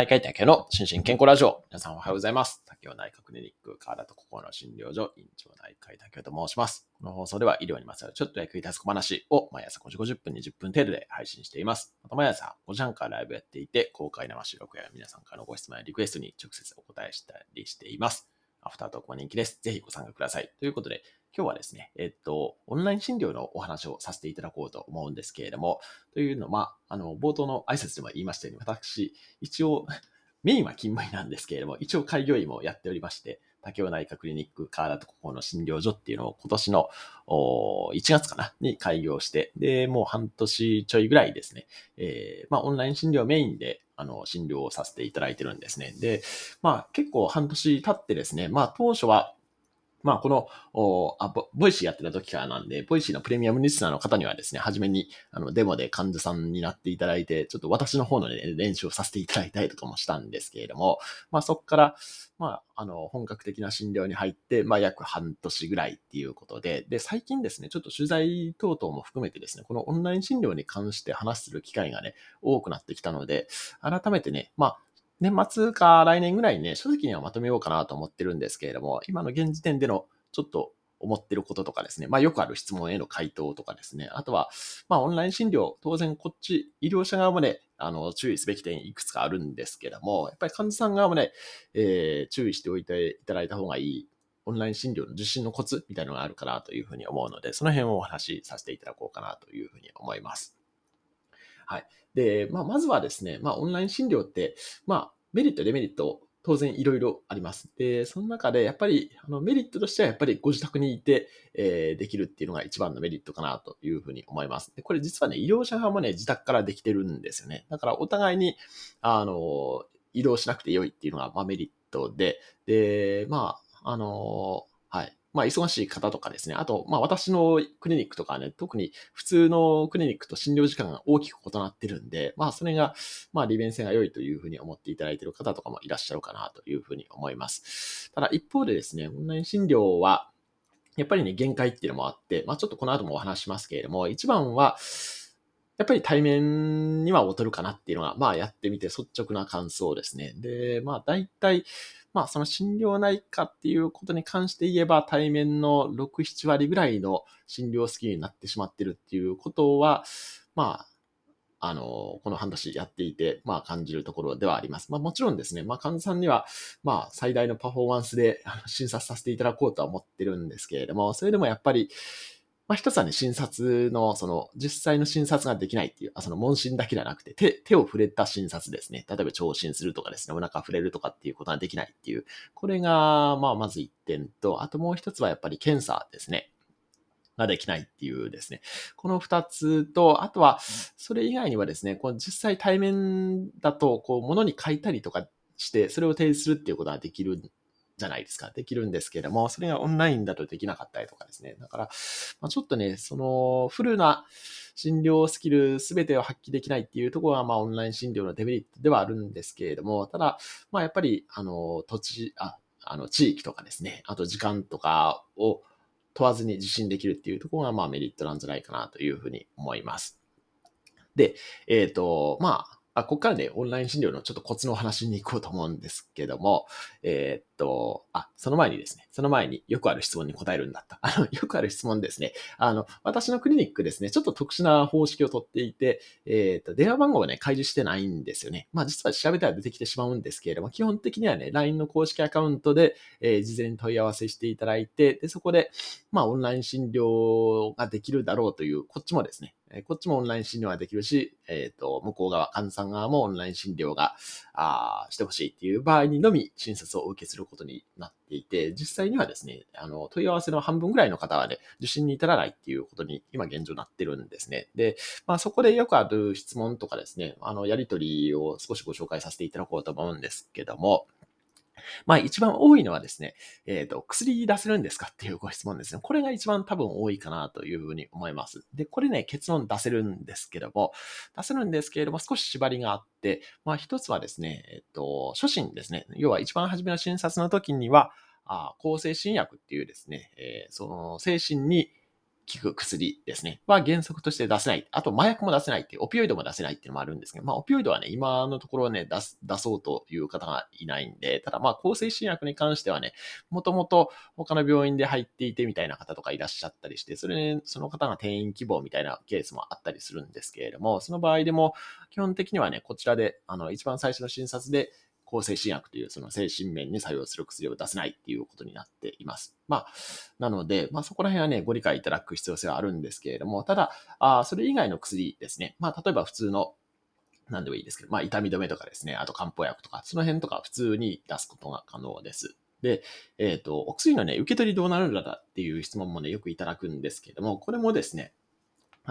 内科医竹の心身健康ラジオ。皆さんおはようございます。竹雄内科クリニック、川田と心の診療所、院長内科医竹雄と申します。この放送では医療にまつわるちょっと役に立つ小話を毎朝5時50分20分程度で配信しています。また毎朝5時半からライブやっていて、公開生収録や皆さんからのご質問やリクエストに直接お答えしたりしています。アフタートークも人気です。ぜひご参加ください。ということで、今日はですね、えっと、オンライン診療のお話をさせていただこうと思うんですけれども、というのは、あの、冒頭の挨拶でも言いましたように、私、一応、メインは勤務医なんですけれども、一応開業医もやっておりまして、竹尾内科クリニックカラダとココロの診療所っていうのを今年の1月かなに開業して、で、もう半年ちょいぐらいですね、えー、まあオンライン診療メインであの診療をさせていただいてるんですね。で、まあ結構半年経ってですね、まあ当初はまあ、この、おあボ、ボイシーやってた時からなんで、ボイシーのプレミアムリスナーの方にはですね、初めに、あの、デモで患者さんになっていただいて、ちょっと私の方のね、練習をさせていただいたりとかもしたんですけれども、まあ、そこから、まあ、あの、本格的な診療に入って、まあ、約半年ぐらいっていうことで、で、最近ですね、ちょっと取材等々も含めてですね、このオンライン診療に関して話する機会がね、多くなってきたので、改めてね、まあ、年末か来年ぐらいね、書籍にはまとめようかなと思ってるんですけれども、今の現時点でのちょっと思ってることとかですね。まあよくある質問への回答とかですね。あとは、まあオンライン診療、当然こっち、医療者側もね、あの、注意すべき点いくつかあるんですけども、やっぱり患者さん側もね、えー、注意しておいていただいた方がいい、オンライン診療の受診のコツみたいなのがあるかなというふうに思うので、その辺をお話しさせていただこうかなというふうに思います。はい。で、まあまずはですね、まあオンライン診療って、まあメリット、デメリット当然いろいろあります。で、その中でやっぱりあのメリットとしてはやっぱりご自宅にいて、えー、できるっていうのが一番のメリットかなというふうに思います。で、これ実はね、医療者側もね、自宅からできてるんですよね。だからお互いに、あの、移動しなくて良いっていうのが、まあ、メリットで、で、まあ、あの、はい。まあ、忙しい方とかですね。あと、まあ、私のクリニックとかね、特に普通のクリニックと診療時間が大きく異なってるんで、まあ、それが、まあ、利便性が良いというふうに思っていただいている方とかもいらっしゃるかなというふうに思います。ただ、一方でですね、オンライン診療は、やっぱりね、限界っていうのもあって、まあ、ちょっとこの後もお話しますけれども、一番は、やっぱり対面には劣るかなっていうのが、まあやってみて率直な感想ですね。で、まあ大体、まあその診療内科っていうことに関して言えば対面の6、7割ぐらいの診療スキルになってしまってるっていうことは、まあ、あの、この半年やっていて、まあ感じるところではあります。まあもちろんですね、まあ患者さんには、まあ最大のパフォーマンスで診察させていただこうとは思ってるんですけれども、それでもやっぱり、まあ、一つはね、診察の、その、実際の診察ができないっていう、あその問診だけではなくて、手、手を触れた診察ですね。例えば聴診するとかですね、お腹触れるとかっていうことができないっていう。これが、まあ、まず一点と、あともう一つはやっぱり検査ですね。ができないっていうですね。この二つと、あとは、それ以外にはですね、この実際対面だと、こう、物に書いたりとかして、それを提示するっていうことができるじゃないですか。できるんですけれども、それがオンラインだとできなかったりとかですね。だから、まあ、ちょっとね、その、フルな診療スキルすべてを発揮できないっていうところが、まあ、オンライン診療のデメリットではあるんですけれども、ただ、まあ、やっぱり、あの、土地、あ、あの、地域とかですね、あと時間とかを問わずに受診できるっていうところが、まあ、メリットなんじゃないかなというふうに思います。で、えっ、ー、と、まあ、あ、ここからね、オンライン診療のちょっとコツのお話に行こうと思うんですけども、えー、っと、あ、その前にですね、その前によくある質問に答えるんだった。あの、よくある質問ですね。あの、私のクリニックですね、ちょっと特殊な方式をとっていて、えー、っと、電話番号をね、開示してないんですよね。まあ、実は調べたら出てきてしまうんですけれども、基本的にはね、LINE の公式アカウントで、えー、事前に問い合わせしていただいて、で、そこで、まあ、オンライン診療ができるだろうという、こっちもですね、えこっちもオンライン診療ができるし、えっ、ー、と、向こう側、患者さん側もオンライン診療が、あしてほしいっていう場合にのみ診察をお受けすることになっていて、実際にはですね、あの、問い合わせの半分ぐらいの方はね、受診に至らないっていうことに今現状なってるんですね。で、まあそこでよくある質問とかですね、あの、やりとりを少しご紹介させていただこうと思うんですけども、まあ一番多いのはですね、えっ、ー、と、薬出せるんですかっていうご質問ですね。これが一番多分多いかなというふうに思います。で、これね、結論出せるんですけども、出せるんですけれども、少し縛りがあって、まあ一つはですね、えっ、ー、と、初診ですね。要は一番初めの診察の時には、あ抗精神薬っていうですね、えー、その精神に効く薬ですね。は原則として出せない。あと麻薬も出せないっていう、オピオイドも出せないっていうのもあるんですけど、まあオピオイドはね、今のところね、出す、出そうという方がいないんで、ただまあ抗生新薬に関してはね、もともと他の病院で入っていてみたいな方とかいらっしゃったりして、それ、ね、その方が転院希望みたいなケースもあったりするんですけれども、その場合でも基本的にはね、こちらで、あの、一番最初の診察で、抗精神薬というその精神面に作用する薬を出せないっていうことになっています。まあ、なので、まあそこら辺はね、ご理解いただく必要性はあるんですけれども、ただ、あそれ以外の薬ですね。まあ例えば普通の何でもいいですけど、まあ痛み止めとかですね、あと漢方薬とか、その辺とか普通に出すことが可能です。で、えっ、ー、と、お薬のね、受け取りどうなるんだっていう質問もね、よくいただくんですけれども、これもですね、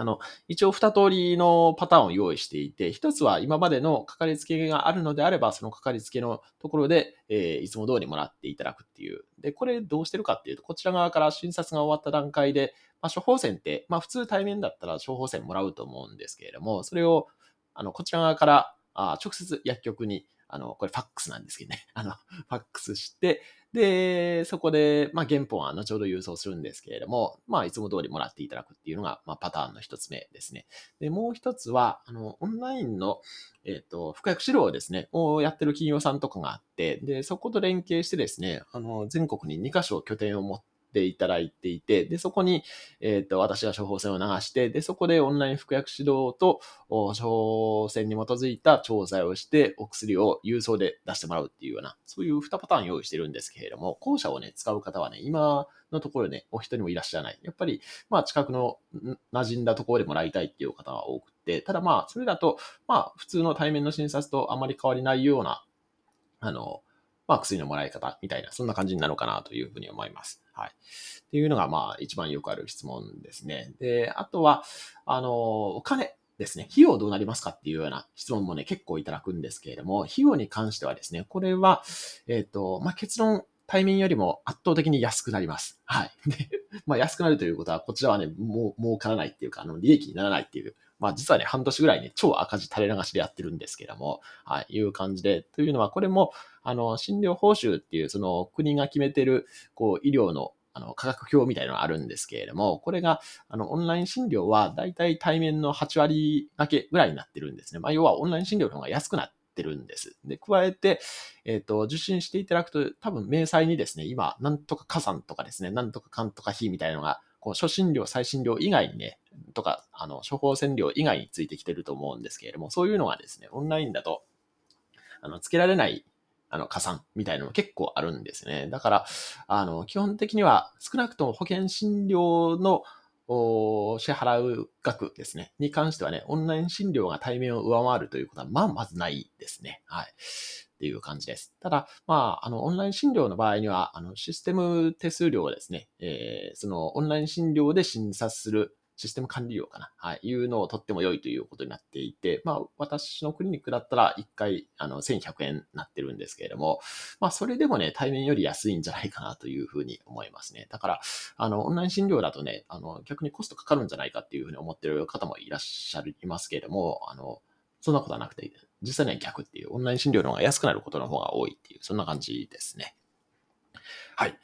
あの、一応二通りのパターンを用意していて、一つは今までのかかりつけがあるのであれば、そのかかりつけのところで、えー、いつも通りもらっていただくっていう。で、これどうしてるかっていうと、こちら側から診察が終わった段階で、まあ、処方箋って、まあ、普通対面だったら処方箋もらうと思うんですけれども、それを、あの、こちら側から、あ直接薬局に、あの、これファックスなんですけどね。あの、ファックスして、で、そこで、まあ、原本は後ほど郵送するんですけれども、まあ、いつも通りもらっていただくっていうのが、まあ、パターンの一つ目ですね。で、もう一つは、あの、オンラインの、えっ、ー、と、服薬指導ですね、をやってる企業さんとかがあって、で、そこと連携してですね、あの、全国に2カ所拠点を持ってていただいていて、で、そこに、えっ、ー、と、私が処方箋を流して、で、そこでオンライン服薬指導と、処方箋に基づいた調査をして、お薬を郵送で出してもらうっていうような、そういう2パターン用意してるんですけれども、後者をね、使う方はね、今のところね、お一人もいらっしゃらない。やっぱり、まあ、近くの馴染んだところでもらいたいっていう方が多くて、ただまあ、それだと、まあ、普通の対面の診察とあまり変わりないような、あの、まあ、薬のもらい方みたいな、そんな感じになるかなというふうに思います。はい。っていうのが、まあ、一番よくある質問ですね。で、あとは、あの、お金ですね。費用どうなりますかっていうような質問もね、結構いただくんですけれども、費用に関してはですね、これは、えっ、ー、と、まあ、結論、対面よりも圧倒的に安くなります。はい。で、まあ、安くなるということは、こちらはね、もう、儲からないっていうか、あの、利益にならないっていうまあ実はね、半年ぐらいね、超赤字垂れ流しでやってるんですけども、はい、いう感じで、というのはこれも、あの、診療報酬っていう、その国が決めてる、こう、医療のあの、価格表みたいなのがあるんですけれども、これが、あの、オンライン診療はだいたい対面の8割だけぐらいになってるんですね。まあ、要はオンライン診療の方が安くなってるんです。で、加えて、えっ、ー、と、受診していただくと、多分明細にですね、今、なんとか加算とかですね、なんとかかんとか費みたいなのがこう初診料、再診料以外にね、とか、あの、処方箋料以外についてきてると思うんですけれども、そういうのがですね、オンラインだと、あの、つけられない、あの、加算みたいなのも結構あるんですね。だから、あの、基本的には少なくとも保険診療の支払う額ですね、に関してはね、オンライン診療が対面を上回るということは、まあ、まずないですね。はい。っていう感じです。ただ、まあ、あの、オンライン診療の場合には、あの、システム手数料をですね、えー、その、オンライン診療で診察するシステム管理料かな、はい、いうのを取っても良いということになっていて、まあ、私のクリニックだったら1回、あの、1100円になってるんですけれども、まあ、それでもね、対面より安いんじゃないかなというふうに思いますね。だから、あの、オンライン診療だとね、あの、逆にコストかかるんじゃないかっていうふうに思ってる方もいらっしゃいますけれども、あの、そんなことはなくて、実際には逆っていう、オンライン診療の方が安くなることの方が多いっていう、そんな感じですね。はい。っ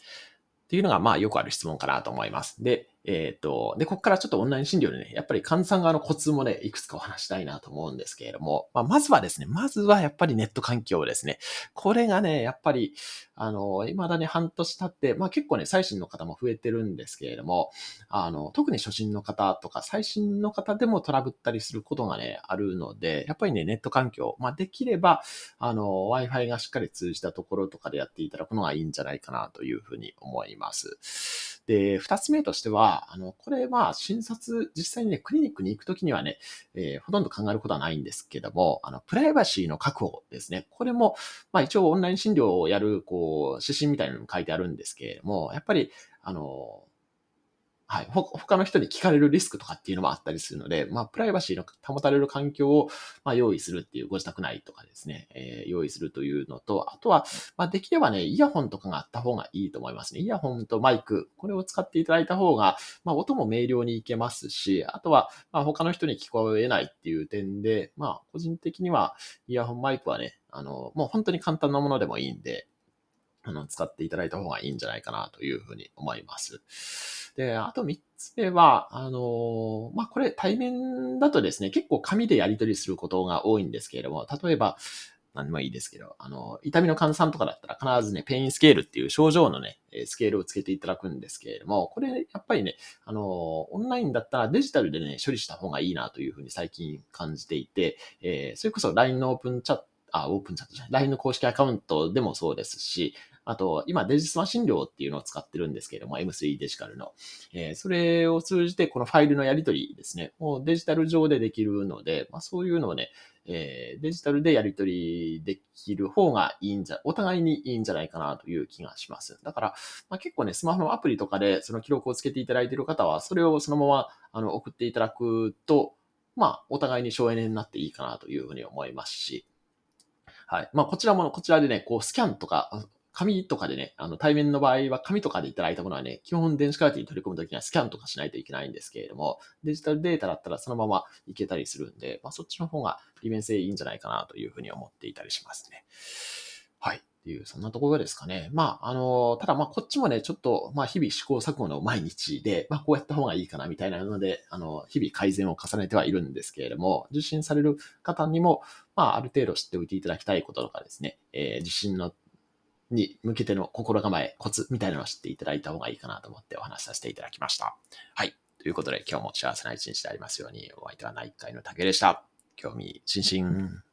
ていうのが、まあ、よくある質問かなと思います。で、えっ、ー、と、で、ここからちょっとオンライン診療でね、やっぱり患者さん側のコツもね、いくつかお話したいなと思うんですけれども、まあ、まずはですね、まずはやっぱりネット環境ですね。これがね、やっぱり、あの、未だに半年経って、まあ結構ね、最新の方も増えてるんですけれども、あの、特に初心の方とか、最新の方でもトラブったりすることがね、あるので、やっぱりね、ネット環境、まあできれば、あの、Wi-Fi がしっかり通じたところとかでやっていただくのがいいんじゃないかなというふうに思います。で、二つ目としては、あの、これは診察、実際にね、クリニックに行くときにはね、えー、ほとんど考えることはないんですけども、あの、プライバシーの確保ですね。これも、まあ一応オンライン診療をやる、こう、指針みたいなのも書いてあるんですけれども、やっぱり、あの、はい。他の人に聞かれるリスクとかっていうのもあったりするので、まあ、プライバシーの保たれる環境を、まあ、用意するっていう、ご自宅内とかですね、えー、用意するというのと、あとは、まあ、できればね、イヤホンとかがあった方がいいと思いますね。イヤホンとマイク、これを使っていただいた方が、まあ、音も明瞭にいけますし、あとは、まあ、他の人に聞こえないっていう点で、まあ、個人的には、イヤホンマイクはね、あの、もう本当に簡単なものでもいいんで、あの、使っていただいた方がいいんじゃないかなというふうに思います。で、あと3つ目は、あの、まあ、これ対面だとですね、結構紙でやり取りすることが多いんですけれども、例えば、何でもいいですけど、あの、痛みの患者さんとかだったら必ずね、ペインスケールっていう症状のね、スケールをつけていただくんですけれども、これ、やっぱりね、あの、オンラインだったらデジタルでね、処理した方がいいなというふうに最近感じていて、えー、それこそ LINE のオープンチャット、あ、オープンチャットじゃない、LINE の公式アカウントでもそうですし、あと、今、デジスマ診療っていうのを使ってるんですけれども、M3 デジカルの。えー、それを通じて、このファイルのやり取りですね、もうデジタル上でできるので、まあ、そういうのをね、えー、デジタルでやり取りできる方がいいんじゃ、お互いにいいんじゃないかなという気がします。だから、まあ、結構ね、スマホのアプリとかでその記録をつけていただいている方は、それをそのままあの送っていただくと、まあ、お互いに省エネになっていいかなというふうに思いますし、はい。まあ、こちらも、こちらでね、こう、スキャンとか、紙とかでね、あの、対面の場合は紙とかでいただいたものはね、基本電子カルテに取り込むときにはスキャンとかしないといけないんですけれども、デジタルデータだったらそのままいけたりするんで、まあ、そっちの方が利便性いいんじゃないかなというふうに思っていたりしますね。はい。っていう、そんなところですかね。まあ、あの、ただまあ、こっちもね、ちょっと、まあ、日々試行錯誤の毎日で、まあ、こうやった方がいいかな、みたいなので、あの、日々改善を重ねてはいるんですけれども、受診される方にも、まあ、ある程度知っておいていただきたいこととかですね、えー、受診のに向けての心構え、コツみたいなのを知っていただいた方がいいかなと思ってお話しさせていただきました。はい。ということで今日も幸せな一日でありますように、お相手は内科医の竹でした。興味津々。